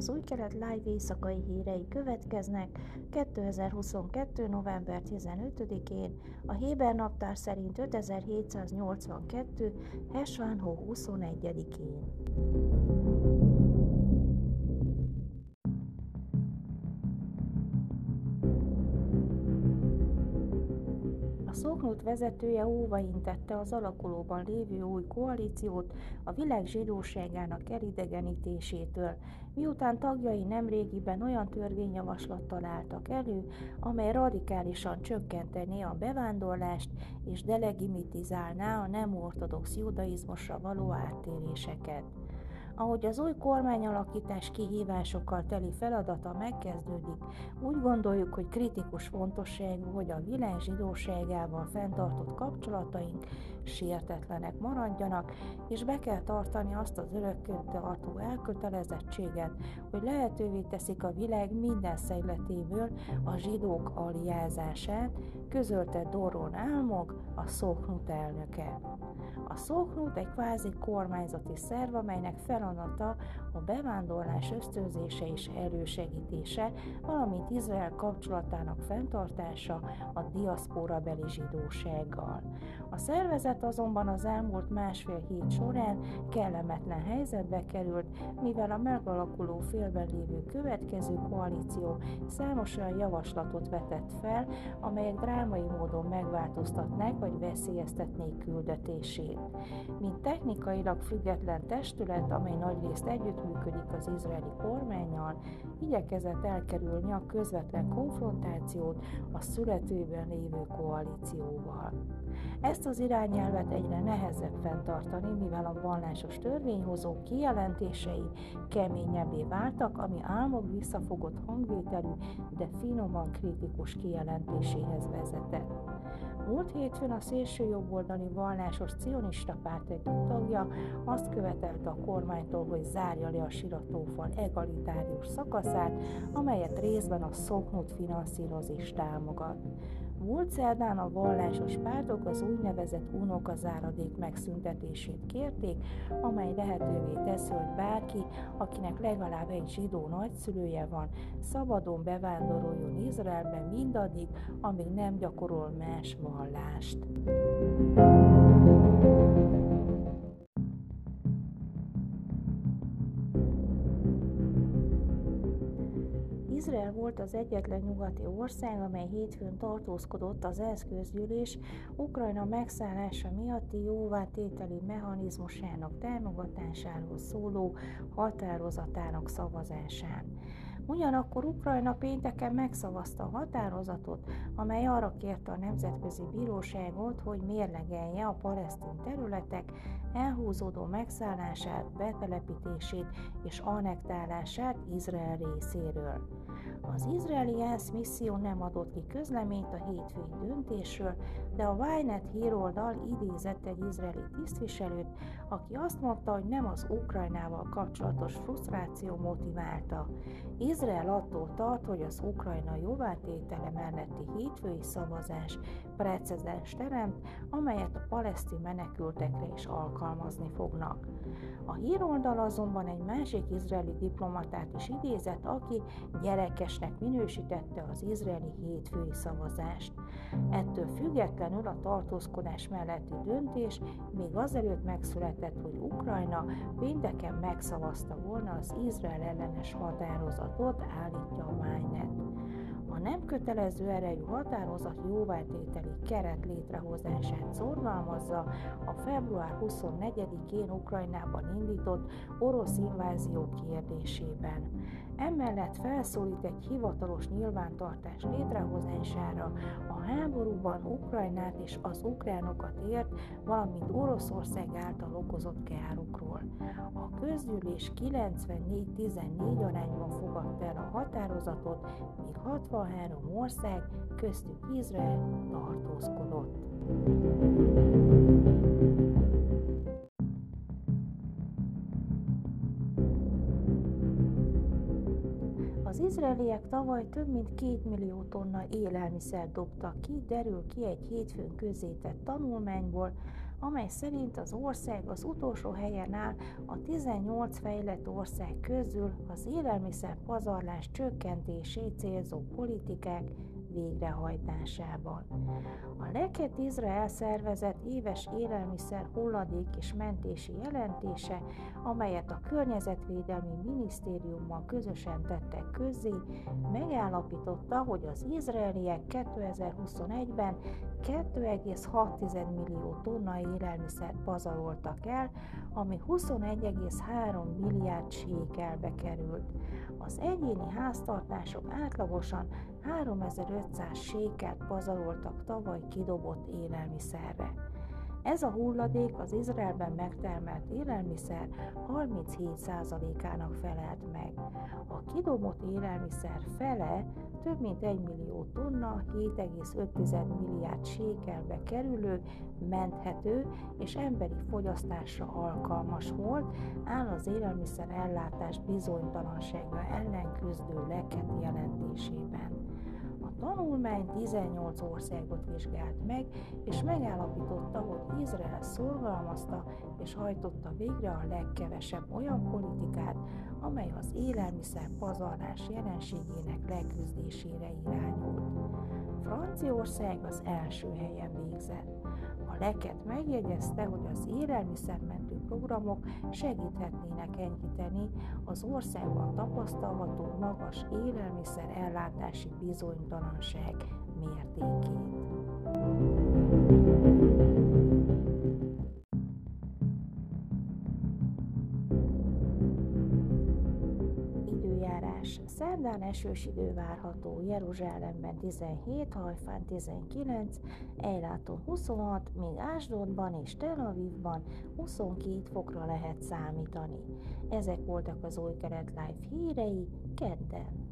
az Új Kelet Live éjszakai hírei következnek 2022. november 15-én, a Héber naptár szerint 5782. Hesvánhó 21-én. A szóknút vezetője óvaintette az alakulóban lévő új koalíciót a világ zsidóságának elidegenítésétől, miután tagjai nemrégiben olyan törvényjavaslattal álltak elő, amely radikálisan csökkentené a bevándorlást és delegimitizálná a nem ortodox judaizmusra való áttéréseket. Ahogy az új kormányalakítás kihívásokkal teli feladata megkezdődik, úgy gondoljuk, hogy kritikus fontosságú, hogy a világ zsidóságával fenntartott kapcsolataink sértetlenek maradjanak, és be kell tartani azt az tartó elkötelezettséget, hogy lehetővé teszik a világ minden szegletéből a zsidók aliázását, közölte Doron Álmog, a Szóknut elnöke. A Szóknut egy kvázi kormányzati szerv, amelynek feladata a bevándorlás ösztönzése és elősegítése, valamint Izrael kapcsolatának fenntartása a diaszpóra beli zsidósággal. A szervezet azonban az elmúlt másfél hét során kellemetlen helyzetbe került, mivel a megalakuló félben lévő következő koalíció számos olyan javaslatot vetett fel, amelyek drámai módon megváltoztatnák vagy veszélyeztetnék küldetését. Mint technikailag független testület, amely nagyrészt együttműködik az izraeli kormányjal, igyekezett elkerülni a közvetlen konfrontációt a születőben lévő koalícióval. Ezt az irányelvet egyre nehezebb fenntartani, mivel a vallásos törvényhozók kijelentései keményebbé váltak, ami álmok visszafogott hangvételű, de finoman kritikus kijelentéséhez vezetett. Múlt hétfőn a szélső jobboldali vallásos cionista párt egyik tagja azt követelte a kormánytól, hogy zárja le a siratófal egalitárius szakaszát, amelyet részben a Szoknut finanszíroz és támogat. Múlt szerdán a vallásos pártok az úgynevezett unokazáradék megszüntetését kérték, amely lehetővé teszi, hogy bárki, akinek legalább egy zsidó nagyszülője van, szabadon bevándoroljon Izraelbe mindaddig, amíg nem gyakorol más vallást. Izrael volt az egyetlen nyugati ország, amely hétfőn tartózkodott az ENSZ közgyűlés Ukrajna megszállása miatti jóvátételi mechanizmusának támogatásáról szóló határozatának szavazásán. Ugyanakkor Ukrajna pénteken megszavazta a határozatot, amely arra kérte a Nemzetközi Bíróságot, hogy mérlegelje a palesztin területek elhúzódó megszállását, betelepítését és annektálását Izrael részéről. Az izraeli ENSZ misszió nem adott ki közleményt a hétfői döntésről, de a Wynet híroldal idézett egy izraeli tisztviselőt, aki azt mondta, hogy nem az Ukrajnával kapcsolatos frusztráció motiválta. Izrael attól tart, hogy az Ukrajna jóvátétele melletti hétfői szavazás precedens teremt, amelyet a palesztin menekültekre is alkalmazni fognak. A híroldal azonban egy másik izraeli diplomatát is idézett, aki gyerekesnek minősítette az izraeli hétfői szavazást. Ettől függetlenül a tartózkodás melletti döntés még azelőtt megszületett, hogy Ukrajna pénteken megszavazta volna az Izrael ellenes határozatot, állítja a Mynet nem kötelező erejű határozat jóvátételi keret létrehozását szorgalmazza a február 24-én Ukrajnában indított orosz invázió kérdésében. Emellett felszólít egy hivatalos nyilvántartás létrehozására a háborúban Ukrajnát és az ukránokat ért, valamint Oroszország által okozott károkról. A közgyűlés 94-14 arányban fogadta el a határozatot, míg 63 ország, köztük Izrael tartózkodott. Az izraeliek tavaly több mint két millió tonna élelmiszer dobtak ki, derül ki egy hétfőn közzétett tanulmányból, amely szerint az ország az utolsó helyen áll a 18 fejlett ország közül az élelmiszer pazarlás csökkentését célzó politikák végrehajtásában. A Leket Izrael szervezet éves élelmiszer hulladék és mentési jelentése, amelyet a Környezetvédelmi Minisztériummal közösen tettek közzé, megállapította, hogy az izraeliek 2021-ben 2,6 millió tonna élelmiszer pazaroltak el, ami 21,3 milliárd sékelbe került. Az egyéni háztartások átlagosan 3500 sékelt pazaroltak tavaly kidobott élelmiszerre. Ez a hulladék az Izraelben megtermelt élelmiszer 37%-ának felelt meg. A kidobott élelmiszer fele több mint 1 millió tonna, 7,5 milliárd sékelbe kerülő, menthető és emberi fogyasztásra alkalmas volt, áll az élelmiszer ellátás bizonytalansága ellen küzdő leket jelentésében tanulmány 18 országot vizsgált meg, és megállapította, hogy Izrael szorgalmazta és hajtotta végre a legkevesebb olyan politikát, amely az élelmiszer pazarlás jelenségének leküzdésére irányult. Franciaország az első helyen végzett. A leket megjegyezte, hogy az élelmiszermentő programok segíthetnének enyhíteni az országban tapasztalható magas élelmiszer ellátási bizonytalanság mértékét. Időjárás. Szerdán esős idő várható, Jeruzsálemben 17, Hajfán 19, Ejláton 26, míg Ásdodban és Tel Avivban 22 fokra lehet számítani. Ezek voltak az új keret live hírei kedden.